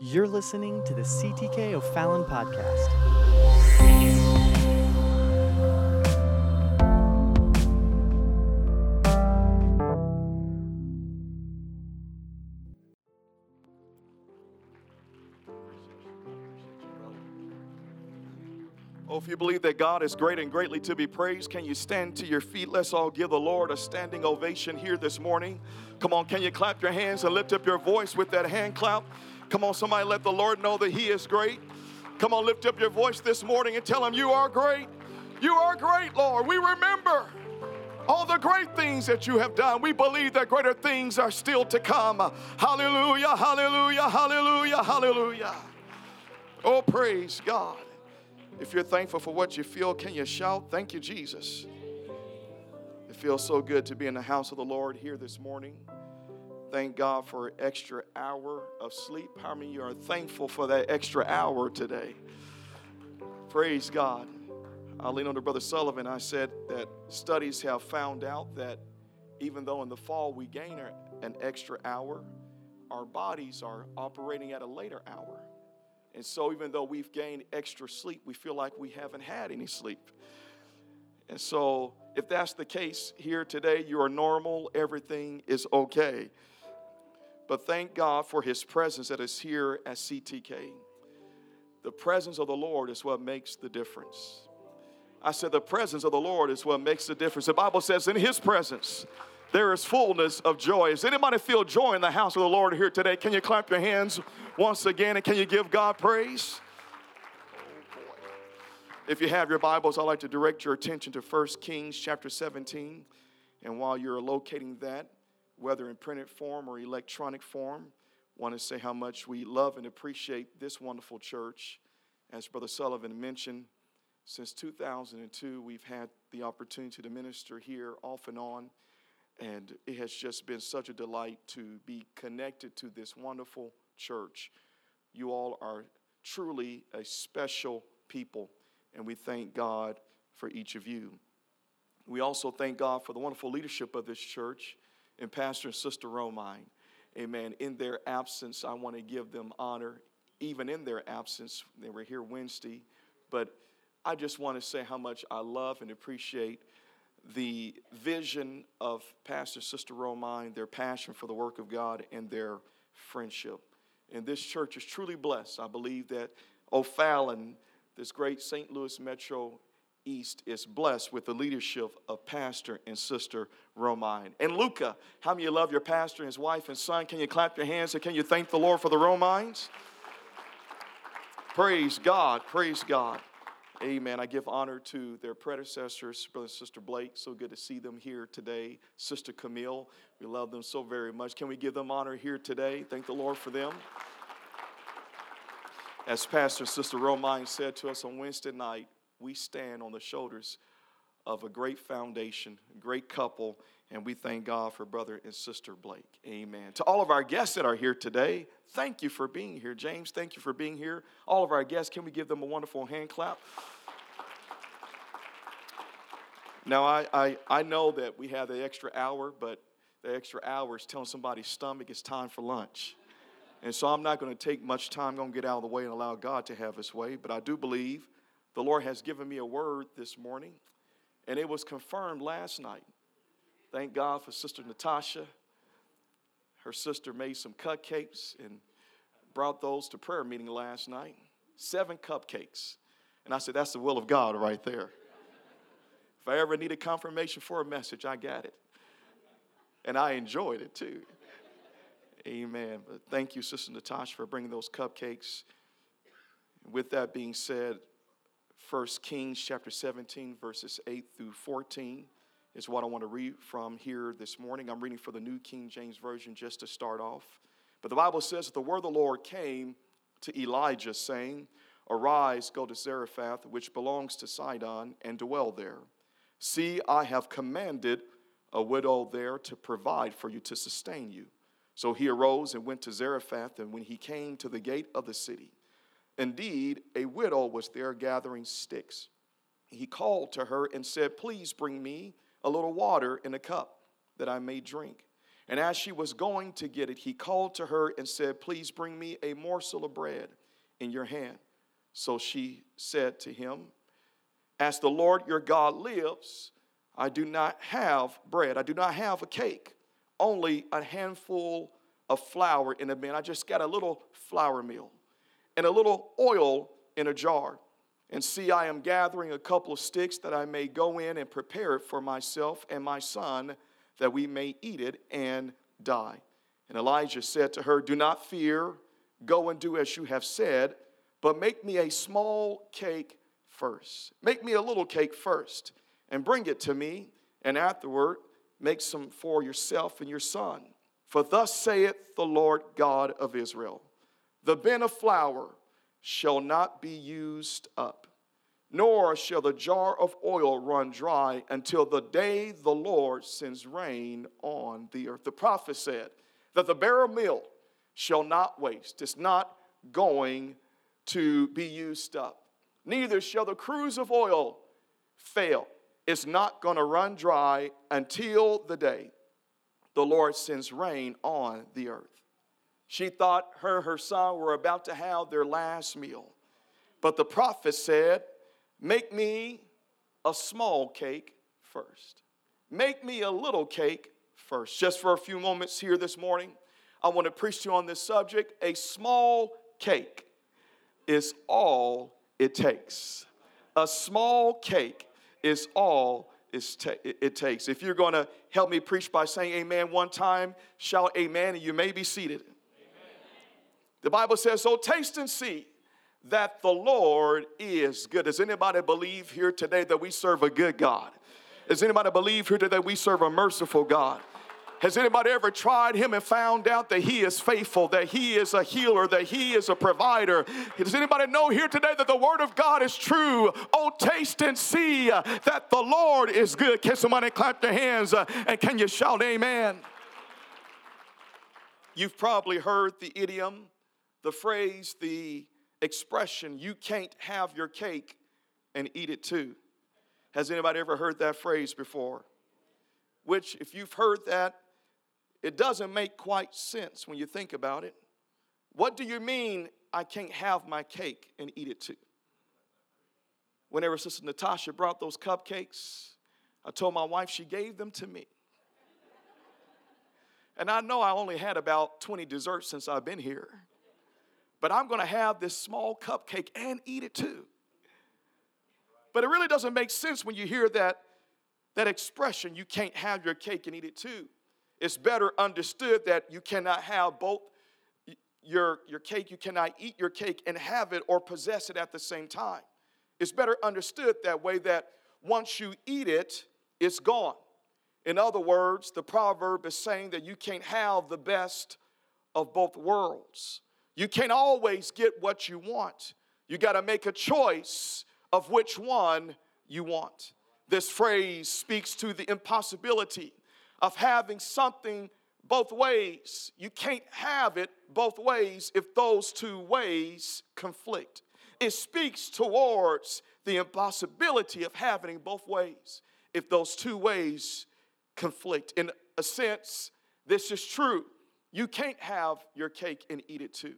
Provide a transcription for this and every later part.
You're listening to the CTK O'Fallon podcast. Oh, if you believe that God is great and greatly to be praised, can you stand to your feet? Let's all give the Lord a standing ovation here this morning. Come on, can you clap your hands and lift up your voice with that hand clap? Come on, somebody let the Lord know that He is great. Come on, lift up your voice this morning and tell Him, You are great. You are great, Lord. We remember all the great things that you have done. We believe that greater things are still to come. Hallelujah, hallelujah, hallelujah, hallelujah. Oh, praise God. If you're thankful for what you feel, can you shout, Thank you, Jesus? It feels so good to be in the house of the Lord here this morning. Thank God for an extra hour of sleep. How many of you are thankful for that extra hour today? Praise God. I lean on to Brother Sullivan. I said that studies have found out that even though in the fall we gain an extra hour, our bodies are operating at a later hour. And so, even though we've gained extra sleep, we feel like we haven't had any sleep. And so, if that's the case here today, you are normal, everything is okay. But thank God for His presence that is here at CTK. The presence of the Lord is what makes the difference. I said, the presence of the Lord is what makes the difference. The Bible says, in His presence, there is fullness of joy. Does anybody feel joy in the house of the Lord here today? Can you clap your hands once again and can you give God praise? If you have your Bibles, I'd like to direct your attention to 1 Kings chapter 17. And while you're locating that, whether in printed form or electronic form, want to say how much we love and appreciate this wonderful church. As Brother Sullivan mentioned, since 2002, we've had the opportunity to minister here off and on. And it has just been such a delight to be connected to this wonderful church. You all are truly a special people, and we thank God for each of you. We also thank God for the wonderful leadership of this church and Pastor and Sister Romine. Amen. In their absence, I want to give them honor, even in their absence. They were here Wednesday, but I just want to say how much I love and appreciate the vision of Pastor Sister Romine, their passion for the work of God, and their friendship. And this church is truly blessed. I believe that O'Fallon, this great St. Louis Metro East, is blessed with the leadership of Pastor and Sister Romine. And Luca, how many you love your pastor and his wife and son? Can you clap your hands and can you thank the Lord for the Romines? Praise God, praise God. Amen. I give honor to their predecessors, Brother and Sister Blake. So good to see them here today. Sister Camille, we love them so very much. Can we give them honor here today? Thank the Lord for them. As Pastor and Sister Romine said to us on Wednesday night, we stand on the shoulders of a great foundation, a great couple, and we thank God for Brother and Sister Blake. Amen. To all of our guests that are here today, thank you for being here. James, thank you for being here. All of our guests, can we give them a wonderful hand clap? Now, I, I, I know that we have the extra hour, but the extra hour is telling somebody's stomach it's time for lunch. And so I'm not going to take much time. I'm going to get out of the way and allow God to have his way. But I do believe the Lord has given me a word this morning, and it was confirmed last night. Thank God for Sister Natasha. Her sister made some cupcakes and brought those to prayer meeting last night. Seven cupcakes. And I said, That's the will of God right there. If I ever need a confirmation for a message, I got it. And I enjoyed it too. Amen. But thank you, Sister Natasha, for bringing those cupcakes. With that being said, 1 Kings chapter 17, verses 8 through 14 is what I want to read from here this morning. I'm reading for the New King James Version just to start off. But the Bible says that the word of the Lord came to Elijah, saying, Arise, go to Zarephath, which belongs to Sidon, and dwell there. See, I have commanded a widow there to provide for you to sustain you. So he arose and went to Zarephath, and when he came to the gate of the city, indeed, a widow was there gathering sticks. He called to her and said, Please bring me a little water in a cup that I may drink. And as she was going to get it, he called to her and said, Please bring me a morsel of bread in your hand. So she said to him, As the Lord your God lives, I do not have bread. I do not have a cake, only a handful of flour in a bin. I just got a little flour mill and a little oil in a jar. And see, I am gathering a couple of sticks that I may go in and prepare it for myself and my son, that we may eat it and die. And Elijah said to her, Do not fear, go and do as you have said, but make me a small cake first. Make me a little cake first, and bring it to me, and afterward make some for yourself and your son. For thus saith the Lord God of Israel The bin of flour shall not be used up, nor shall the jar of oil run dry until the day the Lord sends rain on the earth. The prophet said that the barrel meal shall not waste, it's not going to be used up. Neither shall the cruse of oil fail. It's not going to run dry until the day the Lord sends rain on the earth. She thought her and her son were about to have their last meal. But the prophet said, Make me a small cake first. Make me a little cake first. Just for a few moments here this morning, I want to preach to you on this subject. A small cake is all it takes. A small cake is all it takes. If you're going to help me preach by saying amen one time, shout amen, and you may be seated. The Bible says, So taste and see that the Lord is good. Does anybody believe here today that we serve a good God? Does anybody believe here today we serve a merciful God? Has anybody ever tried him and found out that he is faithful, that he is a healer, that he is a provider? Does anybody know here today that the word of God is true? Oh, taste and see that the Lord is good. Can somebody clap their hands uh, and can you shout amen? You've probably heard the idiom the phrase, the expression, you can't have your cake and eat it too. Has anybody ever heard that phrase before? Which, if you've heard that, it doesn't make quite sense when you think about it. What do you mean, I can't have my cake and eat it too? Whenever Sister Natasha brought those cupcakes, I told my wife she gave them to me. And I know I only had about 20 desserts since I've been here but I'm going to have this small cupcake and eat it too. But it really doesn't make sense when you hear that, that expression, you can't have your cake and eat it too. It's better understood that you cannot have both your, your cake, you cannot eat your cake and have it or possess it at the same time. It's better understood that way that once you eat it, it's gone. In other words, the proverb is saying that you can't have the best of both worlds. You can't always get what you want. You got to make a choice of which one you want. This phrase speaks to the impossibility of having something both ways. You can't have it both ways if those two ways conflict. It speaks towards the impossibility of having both ways if those two ways conflict. In a sense, this is true. You can't have your cake and eat it too.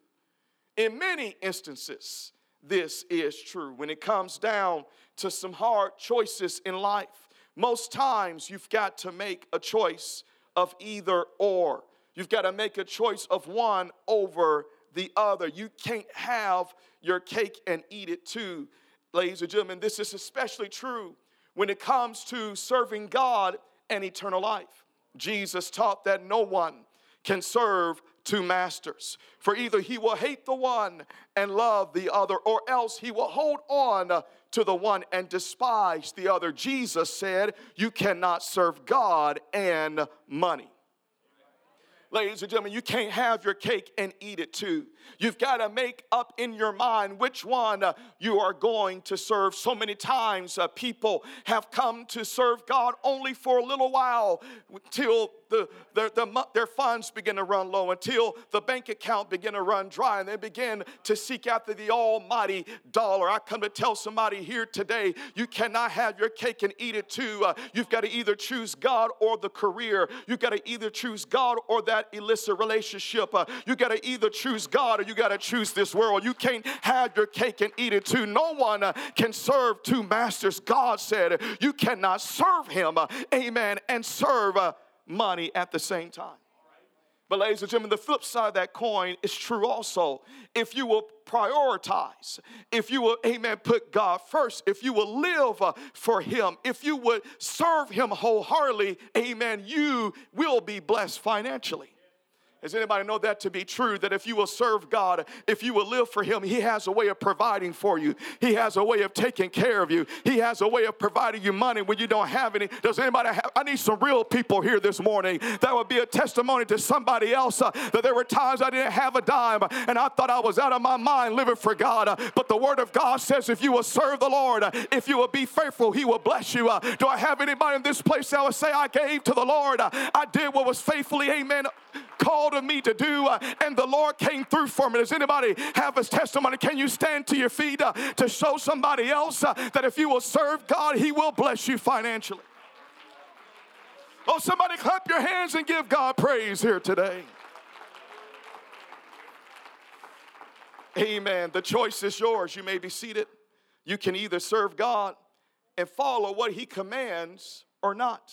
In many instances, this is true. When it comes down to some hard choices in life, most times you've got to make a choice of either or. You've got to make a choice of one over the other. You can't have your cake and eat it too, ladies and gentlemen. This is especially true when it comes to serving God and eternal life. Jesus taught that no one can serve two masters. For either he will hate the one and love the other, or else he will hold on to the one and despise the other. Jesus said, You cannot serve God and money. Ladies and gentlemen, you can't have your cake and eat it too. You've got to make up in your mind which one you are going to serve. So many times, uh, people have come to serve God only for a little while till the, the, the, their funds begin to run low, until the bank account begin to run dry, and they begin to seek after the almighty dollar. I come to tell somebody here today you cannot have your cake and eat it too. Uh, you've got to either choose God or the career. You've got to either choose God or that illicit relationship. Uh, you got to either choose God or you got to choose this world. You can't have your cake and eat it too. No one uh, can serve two masters. God said you cannot serve Him, uh, amen, and serve uh, money at the same time. But, ladies and gentlemen, the flip side of that coin is true also. If you will prioritize, if you will, amen, put God first, if you will live uh, for Him, if you would serve Him wholeheartedly, amen, you will be blessed financially. Does anybody know that to be true? That if you will serve God, if you will live for Him, He has a way of providing for you. He has a way of taking care of you. He has a way of providing you money when you don't have any. Does anybody have? I need some real people here this morning. That would be a testimony to somebody else uh, that there were times I didn't have a dime and I thought I was out of my mind living for God. Uh, but the Word of God says if you will serve the Lord, uh, if you will be faithful, He will bless you. Uh, do I have anybody in this place that would say, I gave to the Lord? Uh, I did what was faithfully, amen, called of me to do, uh, and the Lord came through for me. Does anybody have his testimony? Can you stand to your feet uh, to show somebody else uh, that if you will serve God, he will bless you financially? Oh, somebody clap your hands and give God praise here today. Amen. The choice is yours. You may be seated. You can either serve God and follow what He commands or not.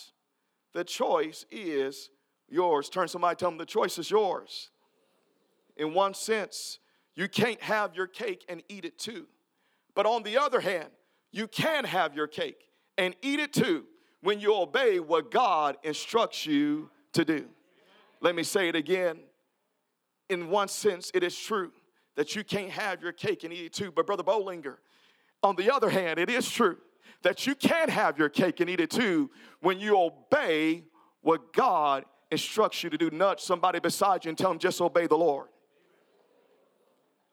The choice is yours. Turn somebody, tell them the choice is yours. In one sense, you can't have your cake and eat it too. But on the other hand, you can have your cake and eat it too when you obey what God instructs you to do. Let me say it again. In one sense, it is true that you can't have your cake and eat it too. But, Brother Bolinger, on the other hand, it is true that you can have your cake and eat it too when you obey what God instructs you to do, nudge somebody beside you and tell them just obey the Lord.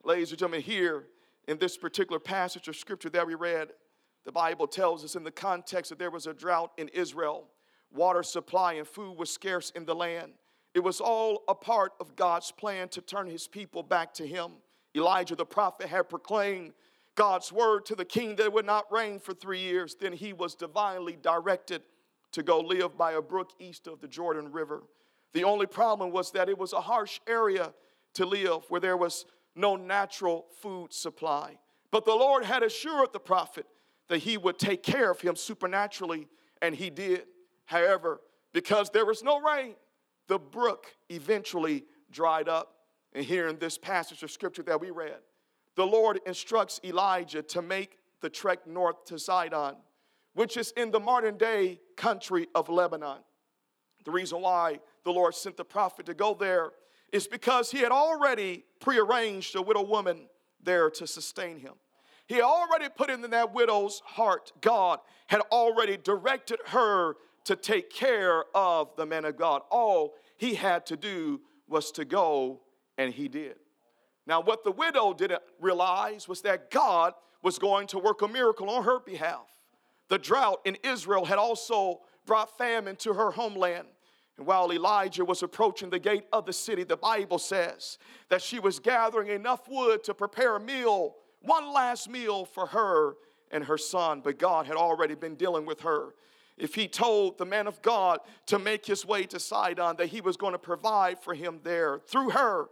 Ladies and gentlemen, here in this particular passage of scripture that we read, the Bible tells us in the context that there was a drought in Israel. Water supply and food was scarce in the land. It was all a part of God's plan to turn his people back to him. Elijah the prophet had proclaimed God's word to the king that it would not rain for three years. Then he was divinely directed to go live by a brook east of the Jordan River. The only problem was that it was a harsh area to live where there was no natural food supply. But the Lord had assured the prophet that he would take care of him supernaturally, and he did. However, because there was no rain, the brook eventually dried up. And here in this passage of scripture that we read, the Lord instructs Elijah to make the trek north to Sidon which is in the modern day country of Lebanon. The reason why the Lord sent the prophet to go there is because he had already prearranged a widow woman there to sustain him. He already put in that widow's heart, God had already directed her to take care of the man of God. All he had to do was to go, and he did. Now, what the widow didn't realize was that God was going to work a miracle on her behalf. The drought in Israel had also brought famine to her homeland. And while Elijah was approaching the gate of the city, the Bible says that she was gathering enough wood to prepare a meal, one last meal for her and her son. But God had already been dealing with her. If he told the man of God to make his way to Sidon, that he was going to provide for him there through her,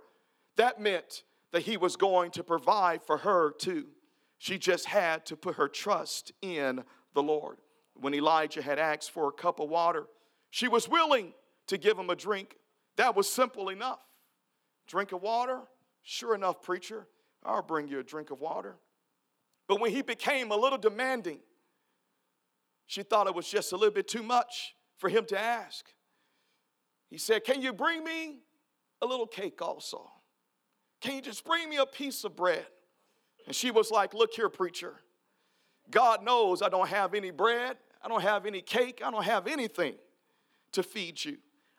that meant that he was going to provide for her too. She just had to put her trust in the Lord. When Elijah had asked for a cup of water, she was willing to give him a drink. That was simple enough. Drink of water? Sure enough, preacher, I'll bring you a drink of water. But when he became a little demanding, she thought it was just a little bit too much for him to ask. He said, Can you bring me a little cake also? Can you just bring me a piece of bread? And she was like, Look here, preacher. God knows I don't have any bread, I don't have any cake, I don't have anything to feed you.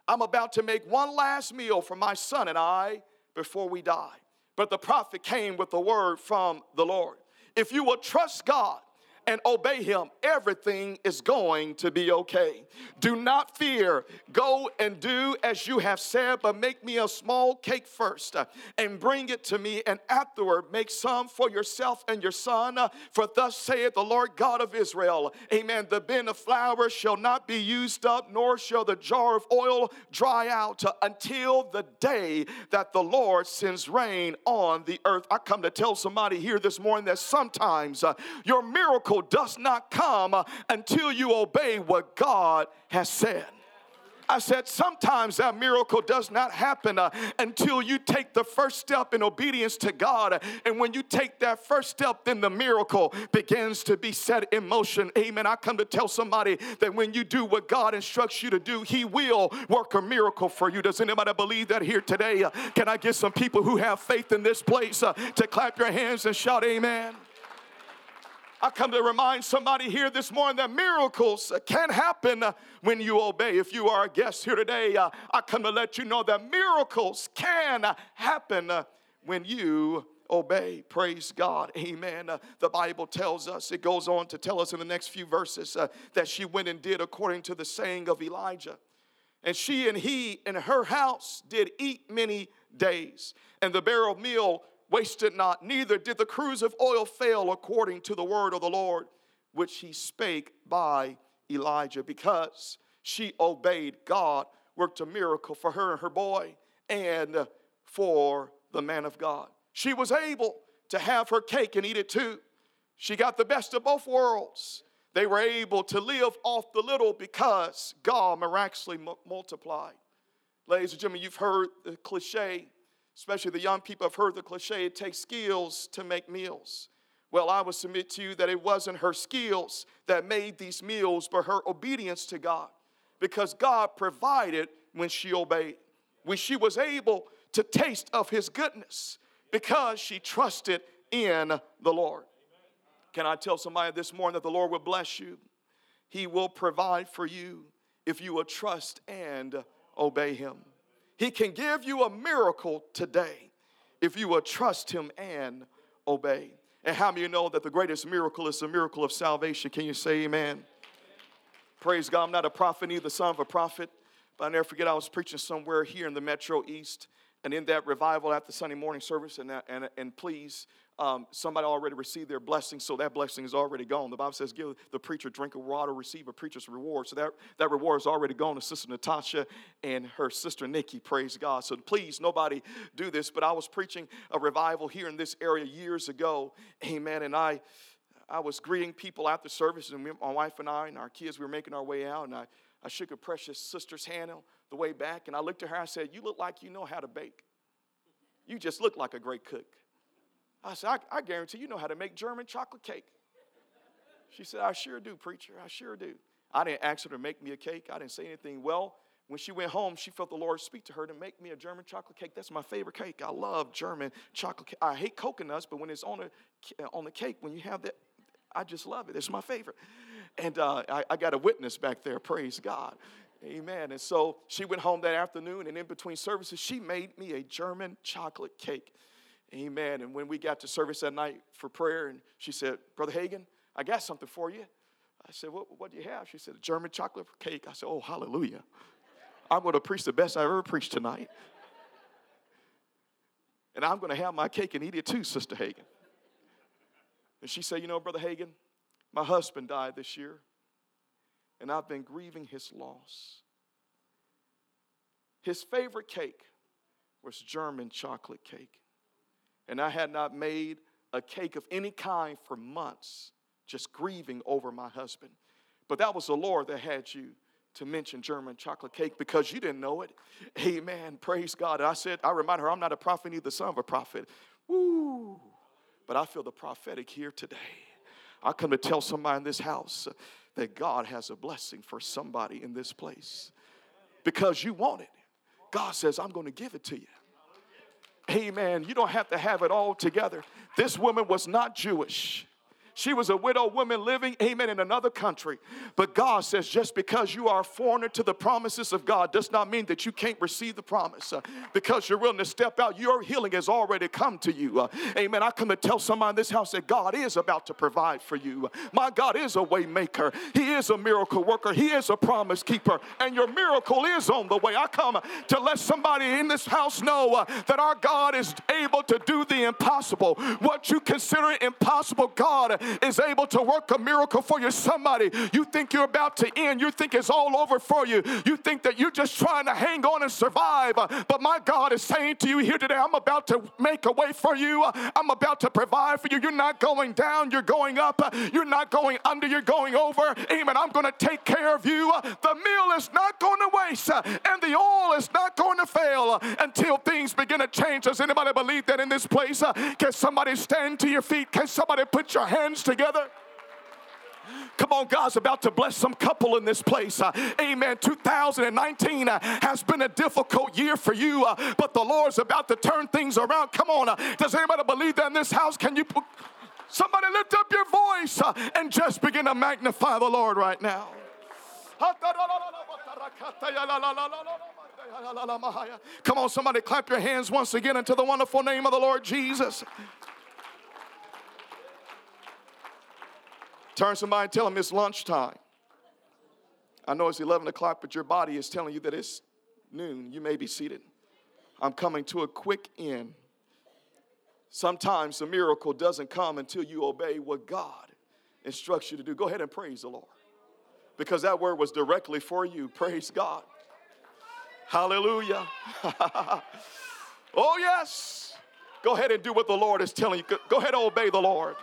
I'm about to make one last meal for my son and I before we die. but the prophet came with the word from the Lord. If you will trust God, and obey him, everything is going to be okay. Do not fear. Go and do as you have said, but make me a small cake first uh, and bring it to me, and afterward make some for yourself and your son. Uh, for thus saith the Lord God of Israel Amen. The bin of flour shall not be used up, nor shall the jar of oil dry out uh, until the day that the Lord sends rain on the earth. I come to tell somebody here this morning that sometimes your miracle miracle does not come uh, until you obey what God has said. I said, sometimes that miracle does not happen uh, until you take the first step in obedience to God. And when you take that first step, then the miracle begins to be set in motion. Amen. I come to tell somebody that when you do what God instructs you to do, He will work a miracle for you. Does anybody believe that here today? Uh, can I get some people who have faith in this place uh, to clap your hands and shout, Amen? I come to remind somebody here this morning that miracles can happen when you obey. If you are a guest here today, uh, I come to let you know that miracles can happen when you obey. Praise God. Amen. Uh, the Bible tells us, it goes on to tell us in the next few verses uh, that she went and did according to the saying of Elijah. And she and he in her house did eat many days. And the barrel of meal wasted not, neither did the cruse of oil fail according to the word of the Lord, which he spake by Elijah, because she obeyed God, worked a miracle for her and her boy, and for the man of God. She was able to have her cake and eat it too. She got the best of both worlds. They were able to live off the little because God miraculously multiplied. Ladies and gentlemen, you've heard the cliche especially the young people have heard the cliche it takes skills to make meals. Well, I would submit to you that it wasn't her skills that made these meals, but her obedience to God. Because God provided when she obeyed, when she was able to taste of His goodness, because she trusted in the Lord. Can I tell somebody this morning that the Lord will bless you? He will provide for you if you will trust and obey Him. He can give you a miracle today if you will trust Him and obey. And how many you know that the greatest miracle is the miracle of salvation? Can you say amen? Praise God. I'm not a prophet, neither son of a prophet, but I never forget I was preaching somewhere here in the Metro East. And in that revival at the Sunday morning service, and, and, and please um, somebody already received their blessing, so that blessing is already gone. The Bible says, give the preacher drink of water, receive a preacher's reward. So that, that reward is already gone to Sister Natasha and her sister Nikki, praise God. So please, nobody do this. But I was preaching a revival here in this area years ago, amen. And I, I was greeting people after service, and my wife and I and our kids, we were making our way out, and I, I shook a precious sister's hand the way back, and I looked at her, I said, You look like you know how to bake. You just look like a great cook. I said, I, I guarantee you know how to make German chocolate cake. She said, I sure do, preacher. I sure do. I didn't ask her to make me a cake. I didn't say anything. Well, when she went home, she felt the Lord speak to her to make me a German chocolate cake. That's my favorite cake. I love German chocolate cake. I hate coconuts, but when it's on, a, on the cake, when you have that, I just love it. It's my favorite. And uh, I, I got a witness back there, praise God. Amen. And so she went home that afternoon, and in between services, she made me a German chocolate cake. Amen. And when we got to service that night for prayer, and she said, Brother Hagin, I got something for you. I said, What, what do you have? She said, A German chocolate cake. I said, Oh, hallelujah. I'm going to preach the best I've ever preached tonight. And I'm going to have my cake and eat it too, Sister Hagin. And she said, You know, Brother Hagin, my husband died this year, and I've been grieving his loss. His favorite cake was German chocolate cake and I had not made a cake of any kind for months, just grieving over my husband. But that was the Lord that had you to mention German chocolate cake because you didn't know it. Amen. Praise God. And I said, I remind her, I'm not a prophet, neither son of a prophet. Woo. But I feel the prophetic here today. I come to tell somebody in this house that God has a blessing for somebody in this place because you want it. God says, I'm going to give it to you. Amen. You don't have to have it all together. This woman was not Jewish. She was a widow woman living, amen, in another country. But God says, just because you are a foreigner to the promises of God does not mean that you can't receive the promise. Uh, because you're willing to step out, your healing has already come to you. Uh, amen. I come to tell somebody in this house that God is about to provide for you. My God is a way maker, He is a miracle worker, He is a promise keeper, and your miracle is on the way. I come to let somebody in this house know uh, that our God is able to do the impossible. What you consider impossible, God is able to work a miracle for you. Somebody, you think you're about to end, you think it's all over for you, you think that you're just trying to hang on and survive. But my God is saying to you here today, I'm about to make a way for you, I'm about to provide for you. You're not going down, you're going up, you're not going under, you're going over. Amen. I'm going to take care of you. The meal is not going to waste, and the oil is not going to fail until things begin to change. Does anybody believe that in this place? Can somebody stand to your feet? Can somebody put your hands together? Come on, God's about to bless some couple in this place. Uh, amen. 2019 uh, has been a difficult year for you, uh, but the Lord's about to turn things around. Come on. Uh, does anybody believe that in this house? Can you put, somebody lift up your voice uh, and just begin to magnify the Lord right now? Come on, somebody clap your hands once again into the wonderful name of the Lord Jesus. Turn somebody and tell them it's lunchtime. I know it's 11 o'clock, but your body is telling you that it's noon. You may be seated. I'm coming to a quick end. Sometimes the miracle doesn't come until you obey what God instructs you to do. Go ahead and praise the Lord. Because that word was directly for you. Praise God. Hallelujah. oh, yes. Go ahead and do what the Lord is telling you. Go ahead and obey the Lord.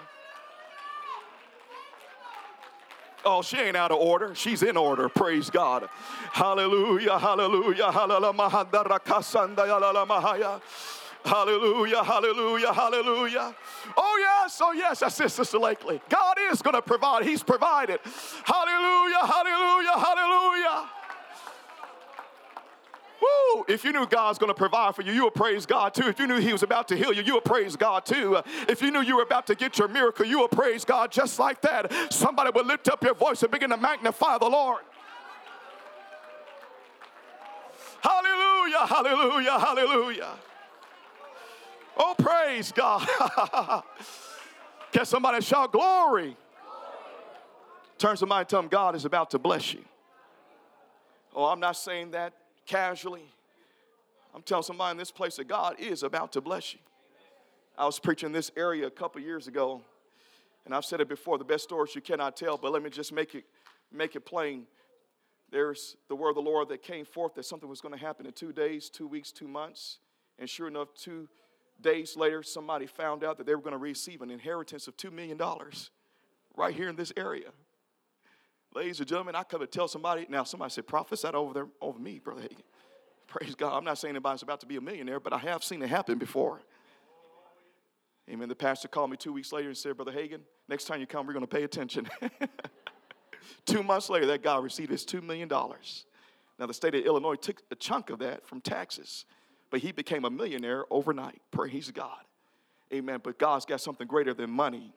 Oh, she ain't out of order. She's in order. Praise God. Hallelujah. Hallelujah. Hallelujah. Hallelujah, hallelujah, hallelujah. Oh, yes, oh, yes, that's it, Sister Lakely. God is going to provide, He's provided. Hallelujah, hallelujah, hallelujah. Woo! If you knew God's going to provide for you, you would praise God too. If you knew He was about to heal you, you would praise God too. If you knew you were about to get your miracle, you would praise God just like that. Somebody would lift up your voice and begin to magnify the Lord. Hallelujah, hallelujah, hallelujah. Oh, praise God. Can somebody shout glory? Turn somebody and tell them God is about to bless you. Oh, I'm not saying that casually. I'm telling somebody in this place that God is about to bless you. I was preaching this area a couple years ago, and I've said it before the best stories you cannot tell, but let me just make it, make it plain. There's the word of the Lord that came forth that something was going to happen in two days, two weeks, two months. And sure enough, two days later, somebody found out that they were going to receive an inheritance of $2 million right here in this area. Ladies and gentlemen, I come to tell somebody. Now, somebody said, prophesy that over there over me, brother Hagin. Praise God. I'm not saying anybody's about to be a millionaire, but I have seen it happen before. Amen. The pastor called me two weeks later and said, Brother Hagin, next time you come, we're going to pay attention. two months later, that guy received his $2 million. Now, the state of Illinois took a chunk of that from taxes, but he became a millionaire overnight. Praise God. Amen. But God's got something greater than money.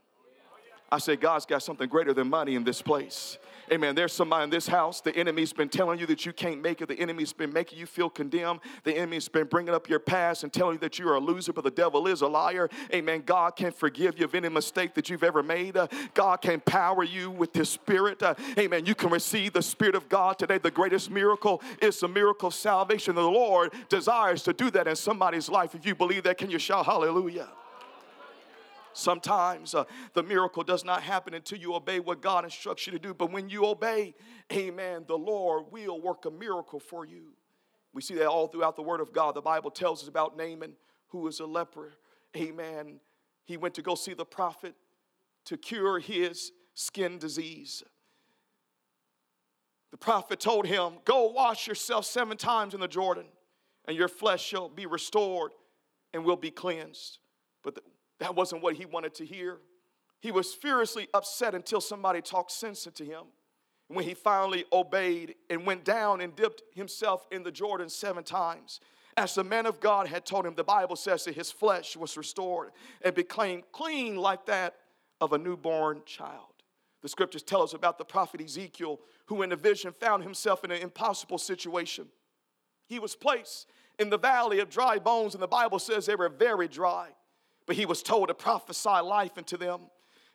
I said, God's got something greater than money in this place. Amen. There's somebody in this house. The enemy's been telling you that you can't make it. The enemy's been making you feel condemned. The enemy's been bringing up your past and telling you that you're a loser, but the devil is a liar. Amen. God can forgive you of any mistake that you've ever made. Uh, God can power you with His Spirit. Uh, amen. You can receive the Spirit of God today. The greatest miracle is the miracle of salvation. The Lord desires to do that in somebody's life. If you believe that, can you shout hallelujah? Sometimes uh, the miracle does not happen until you obey what God instructs you to do. But when you obey, amen, the Lord will work a miracle for you. We see that all throughout the Word of God. The Bible tells us about Naaman, who was a leper. Amen. He went to go see the prophet to cure his skin disease. The prophet told him, Go wash yourself seven times in the Jordan, and your flesh shall be restored and will be cleansed. But the, that wasn't what he wanted to hear. He was furiously upset until somebody talked sense into him. When he finally obeyed and went down and dipped himself in the Jordan seven times, as the man of God had told him, the Bible says that his flesh was restored and became clean like that of a newborn child. The scriptures tell us about the prophet Ezekiel, who in a vision found himself in an impossible situation. He was placed in the valley of dry bones, and the Bible says they were very dry. But he was told to prophesy life into them.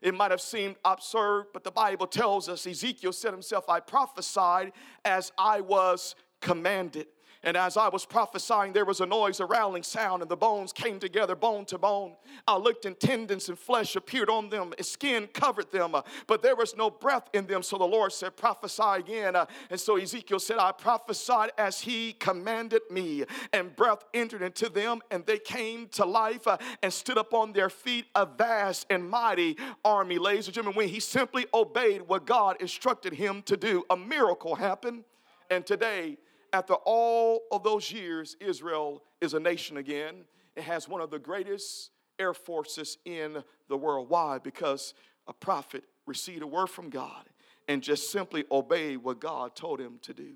It might have seemed absurd, but the Bible tells us Ezekiel said himself, I prophesied as I was commanded. And as I was prophesying, there was a noise, a rattling sound, and the bones came together, bone to bone. I looked, and tendons and flesh appeared on them, and skin covered them, uh, but there was no breath in them. So the Lord said, Prophesy again. Uh, and so Ezekiel said, I prophesied as he commanded me, and breath entered into them, and they came to life uh, and stood up on their feet, a vast and mighty army. Ladies and gentlemen, when he simply obeyed what God instructed him to do, a miracle happened. And today, after all of those years, Israel is a nation again. It has one of the greatest air forces in the world. Why? Because a prophet received a word from God and just simply obeyed what God told him to do.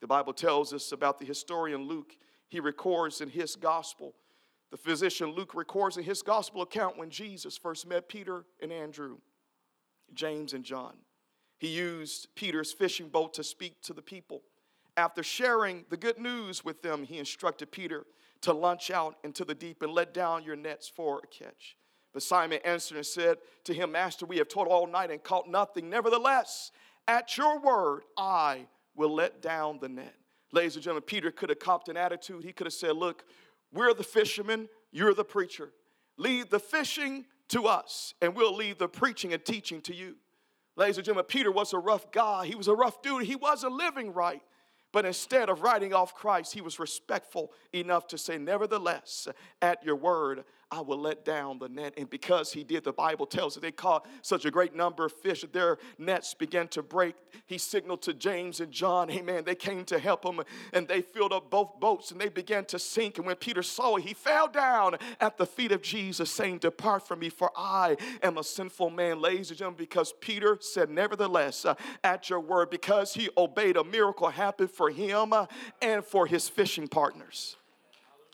The Bible tells us about the historian Luke. He records in his gospel, the physician Luke records in his gospel account when Jesus first met Peter and Andrew, James and John. He used Peter's fishing boat to speak to the people. After sharing the good news with them, he instructed Peter to launch out into the deep and let down your nets for a catch. But Simon answered and said to him, Master, we have toiled all night and caught nothing. Nevertheless, at your word, I will let down the net. Ladies and gentlemen, Peter could have copped an attitude. He could have said, Look, we're the fishermen, you're the preacher. Leave the fishing to us, and we'll leave the preaching and teaching to you. Ladies and gentlemen, Peter was a rough guy. He was a rough dude. He wasn't living right. But instead of writing off Christ, he was respectful enough to say, Nevertheless, at your word, I will let down the net. And because he did, the Bible tells us they caught such a great number of fish that their nets began to break. He signaled to James and John, Amen. They came to help him and they filled up both boats and they began to sink. And when Peter saw it, he fell down at the feet of Jesus, saying, Depart from me, for I am a sinful man. Ladies and gentlemen, because Peter said, Nevertheless, uh, at your word, because he obeyed, a miracle happened for him uh, and for his fishing partners.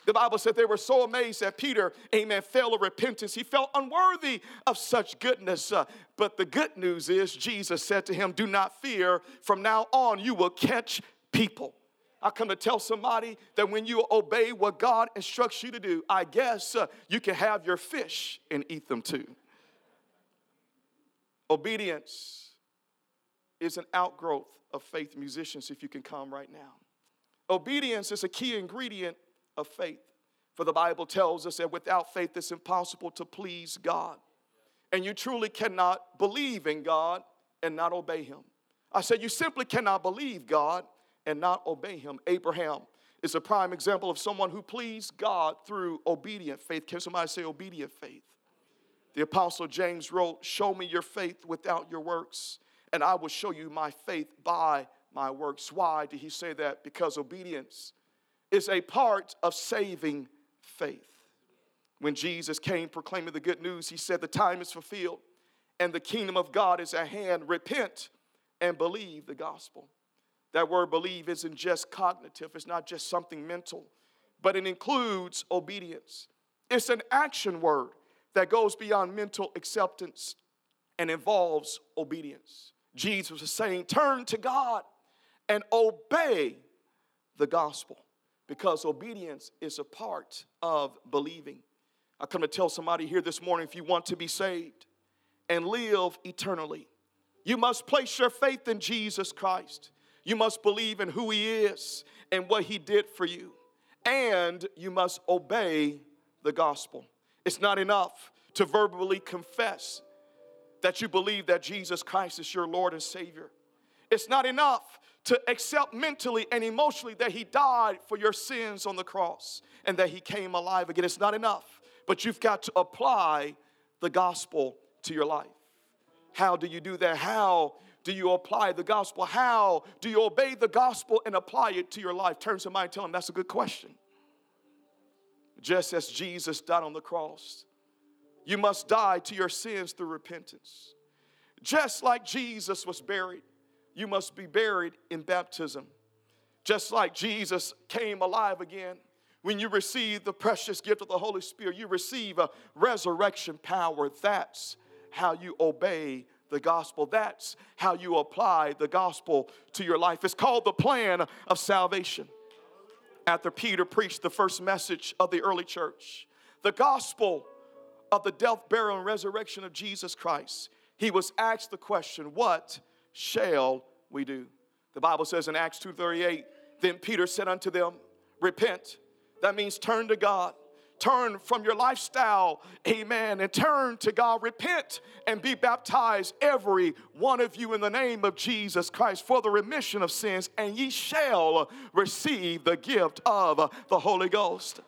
The Bible said they were so amazed that Peter, amen, fell to repentance. He felt unworthy of such goodness. Uh, but the good news is, Jesus said to him, Do not fear. From now on, you will catch people. I come to tell somebody that when you obey what God instructs you to do, I guess uh, you can have your fish and eat them too. Obedience is an outgrowth of faith. Musicians, if you can come right now. Obedience is a key ingredient of faith. For the Bible tells us that without faith it's impossible to please God. And you truly cannot believe in God and not obey Him. I said, you simply cannot believe God and not obey Him. Abraham is a prime example of someone who pleased God through obedient faith. Can somebody say obedient faith? The Apostle James wrote, Show me your faith without your works, and I will show you my faith by my works. Why did he say that? Because obedience is a part of saving faith. When Jesus came proclaiming the good news, he said, The time is fulfilled and the kingdom of God is at hand. Repent and believe the gospel. That word believe isn't just cognitive, it's not just something mental, but it includes obedience. It's an action word that goes beyond mental acceptance and involves obedience. Jesus was saying, Turn to God and obey the gospel because obedience is a part of believing. I come to tell somebody here this morning if you want to be saved and live eternally, you must place your faith in Jesus Christ. You must believe in who He is and what He did for you. And you must obey the gospel. It's not enough to verbally confess that you believe that Jesus Christ is your Lord and Savior. It's not enough to accept mentally and emotionally that He died for your sins on the cross and that He came alive again. It's not enough, but you've got to apply the gospel to your life. How do you do that? How do you apply the gospel? How do you obey the gospel and apply it to your life? Turn to somebody and tell them that's a good question. Just as Jesus died on the cross, you must die to your sins through repentance. Just like Jesus was buried, you must be buried in baptism. Just like Jesus came alive again, when you receive the precious gift of the Holy Spirit, you receive a resurrection power. That's how you obey the gospel. That's how you apply the gospel to your life. It's called the plan of salvation. After Peter preached the first message of the early church, the gospel of the death, burial, and resurrection of Jesus Christ, he was asked the question, What shall we do? The Bible says in Acts 2:38, then Peter said unto them, Repent. That means turn to God turn from your lifestyle, amen, and turn to God. Repent and be baptized, every one of you, in the name of Jesus Christ for the remission of sins, and ye shall receive the gift of the Holy Ghost.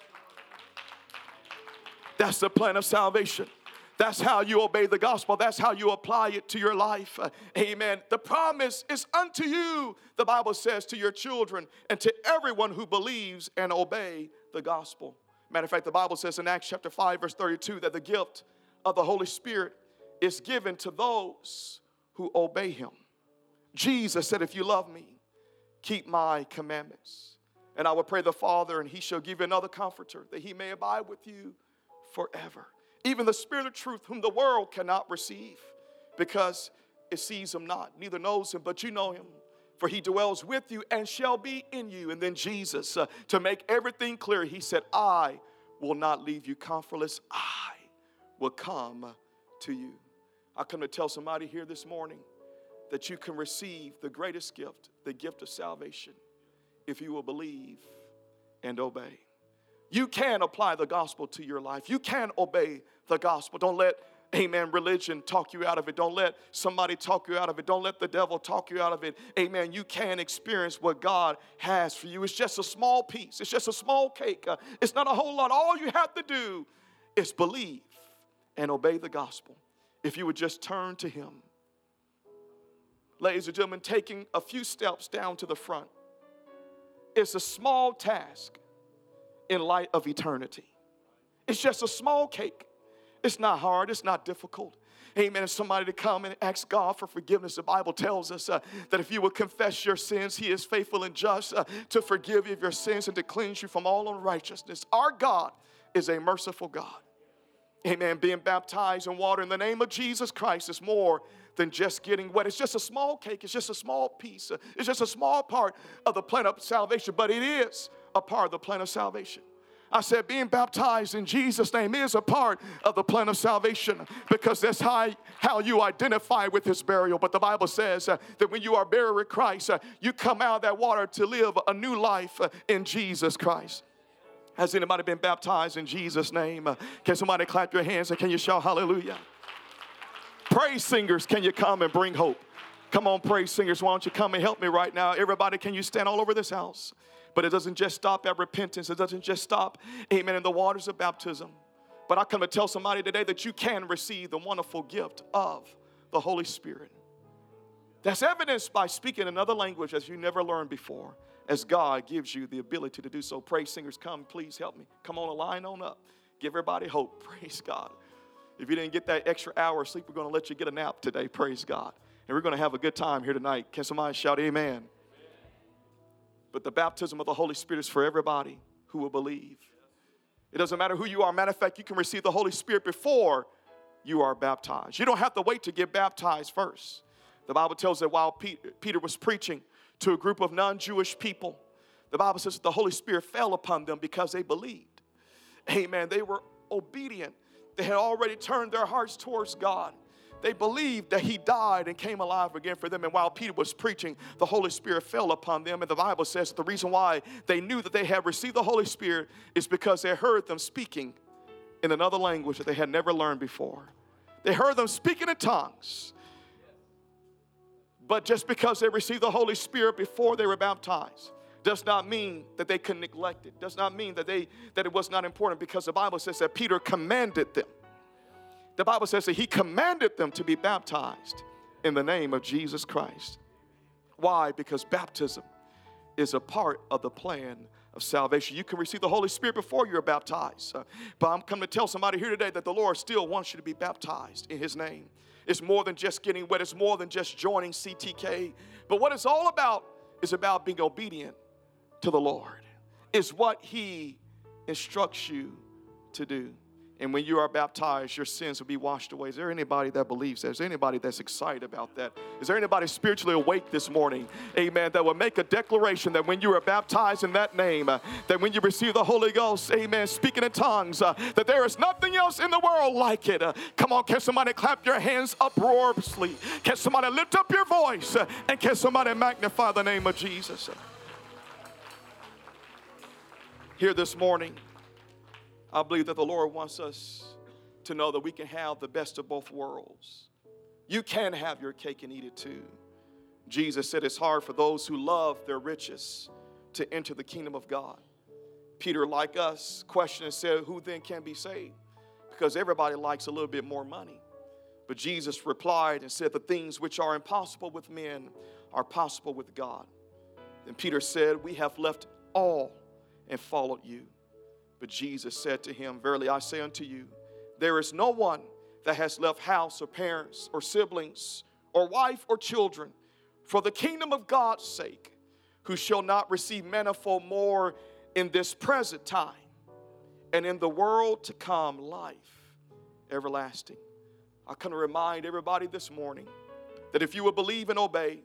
That's the plan of salvation. That's how you obey the gospel. That's how you apply it to your life. Uh, amen. The promise is unto you, the Bible says, to your children and to everyone who believes and obey the gospel. Matter of fact, the Bible says in Acts chapter 5, verse 32, that the gift of the Holy Spirit is given to those who obey him. Jesus said, If you love me, keep my commandments. And I will pray the Father, and he shall give you another comforter, that he may abide with you forever. Even the Spirit of truth, whom the world cannot receive, because it sees him not, neither knows him, but you know him for he dwells with you and shall be in you. And then Jesus, uh, to make everything clear, he said, I will not leave you comfortless. I will come to you. I come to tell somebody here this morning that you can receive the greatest gift, the gift of salvation, if you will believe and obey. You can apply the gospel to your life. You can obey the gospel. Don't let Amen. Religion talk you out of it. Don't let somebody talk you out of it. Don't let the devil talk you out of it. Amen. You can experience what God has for you. It's just a small piece, it's just a small cake. Uh, it's not a whole lot. All you have to do is believe and obey the gospel. If you would just turn to Him. Ladies and gentlemen, taking a few steps down to the front is a small task in light of eternity. It's just a small cake. It's not hard, it's not difficult. Amen. Somebody to come and ask God for forgiveness. The Bible tells us uh, that if you will confess your sins, He is faithful and just uh, to forgive you of your sins and to cleanse you from all unrighteousness. Our God is a merciful God. Amen. Being baptized in water in the name of Jesus Christ is more than just getting wet. It's just a small cake, it's just a small piece, it's just a small part of the plan of salvation, but it is a part of the plan of salvation. I said, being baptized in Jesus' name is a part of the plan of salvation because that's how, how you identify with his burial. But the Bible says uh, that when you are buried with Christ, uh, you come out of that water to live a new life uh, in Jesus Christ. Has anybody been baptized in Jesus' name? Can somebody clap your hands and can you shout hallelujah? Praise singers, can you come and bring hope? Come on, praise singers, why don't you come and help me right now? Everybody, can you stand all over this house? But it doesn't just stop at repentance, it doesn't just stop, amen, in the waters of baptism. But I come to tell somebody today that you can receive the wonderful gift of the Holy Spirit. That's evidenced by speaking another language as you never learned before, as God gives you the ability to do so. Praise singers, come, please help me. Come on, a line on up. Give everybody hope. Praise God. If you didn't get that extra hour of sleep, we're going to let you get a nap today. Praise God. And we're going to have a good time here tonight. Can somebody shout amen? But the baptism of the Holy Spirit is for everybody who will believe. It doesn't matter who you are. Matter of fact, you can receive the Holy Spirit before you are baptized. You don't have to wait to get baptized first. The Bible tells that while Peter was preaching to a group of non Jewish people, the Bible says that the Holy Spirit fell upon them because they believed. Amen. They were obedient, they had already turned their hearts towards God. They believed that he died and came alive again for them. And while Peter was preaching, the Holy Spirit fell upon them. And the Bible says that the reason why they knew that they had received the Holy Spirit is because they heard them speaking in another language that they had never learned before. They heard them speaking in tongues. But just because they received the Holy Spirit before they were baptized, does not mean that they could neglect it does not mean that they that it was not important because the bible says that peter commanded them the Bible says that he commanded them to be baptized in the name of Jesus Christ. Why? Because baptism is a part of the plan of salvation. You can receive the Holy Spirit before you're baptized. Uh, but I'm coming to tell somebody here today that the Lord still wants you to be baptized in His name. It's more than just getting wet, it's more than just joining CTK. But what it's all about is about being obedient to the Lord, is what He instructs you to do. And when you are baptized, your sins will be washed away. Is there anybody that believes that? Is there anybody that's excited about that? Is there anybody spiritually awake this morning? Amen. That will make a declaration that when you are baptized in that name, uh, that when you receive the Holy Ghost, amen, speaking in tongues, uh, that there is nothing else in the world like it. Uh, come on, can somebody clap your hands uproariously? Can somebody lift up your voice? Uh, and can somebody magnify the name of Jesus? Here this morning, I believe that the Lord wants us to know that we can have the best of both worlds. You can have your cake and eat it too. Jesus said it's hard for those who love their riches to enter the kingdom of God. Peter, like us, questioned and said, Who then can be saved? Because everybody likes a little bit more money. But Jesus replied and said, The things which are impossible with men are possible with God. And Peter said, We have left all and followed you. But Jesus said to him, Verily I say unto you, there is no one that has left house or parents or siblings or wife or children for the kingdom of God's sake who shall not receive manifold more in this present time and in the world to come life everlasting. I to remind everybody this morning that if you will believe and obey,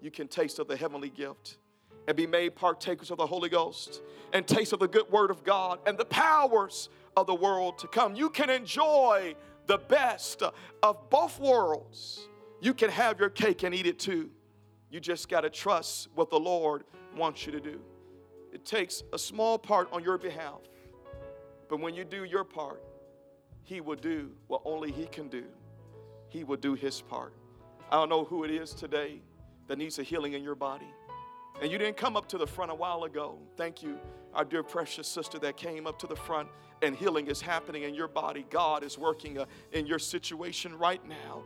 you can taste of the heavenly gift and be made partakers of the Holy Ghost and taste of the good word of God and the powers of the world to come. You can enjoy the best of both worlds. You can have your cake and eat it too. You just got to trust what the Lord wants you to do. It takes a small part on your behalf, but when you do your part, He will do what only He can do. He will do His part. I don't know who it is today that needs a healing in your body. And you didn't come up to the front a while ago. Thank you, our dear precious sister that came up to the front, and healing is happening in your body. God is working uh, in your situation right now.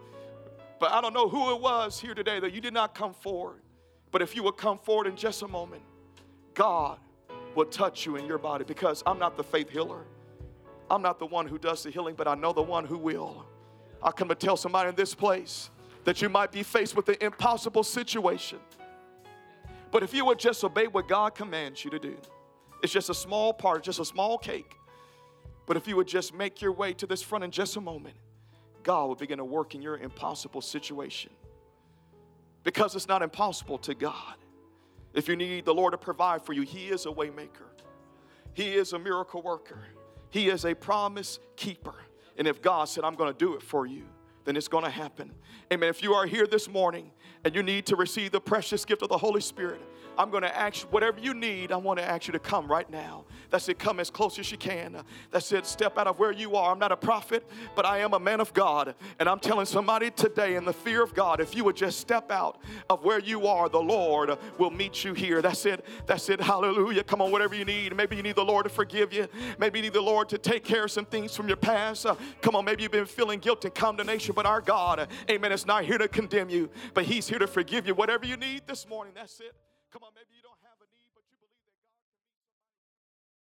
But I don't know who it was here today that you did not come forward. But if you would come forward in just a moment, God will touch you in your body because I'm not the faith healer. I'm not the one who does the healing, but I know the one who will. I come to tell somebody in this place that you might be faced with an impossible situation. But if you would just obey what God commands you to do, it's just a small part, just a small cake. But if you would just make your way to this front in just a moment, God will begin to work in your impossible situation. Because it's not impossible to God. If you need the Lord to provide for you, He is a waymaker. He is a miracle worker. He is a promise keeper. And if God said, I'm going to do it for you, then it's going to happen. Amen. If you are here this morning and you need to receive the precious gift of the Holy Spirit, I'm going to ask you, whatever you need, I want to ask you to come right now. That's it, come as close as you can. That's it, step out of where you are. I'm not a prophet, but I am a man of God. And I'm telling somebody today, in the fear of God, if you would just step out of where you are, the Lord will meet you here. That's it, that's it, hallelujah. Come on, whatever you need. Maybe you need the Lord to forgive you. Maybe you need the Lord to take care of some things from your past. Uh, come on, maybe you've been feeling guilt and condemnation, but our God, amen, is not here to condemn you, but He's here to forgive you. Whatever you need this morning, that's it. Come on, maybe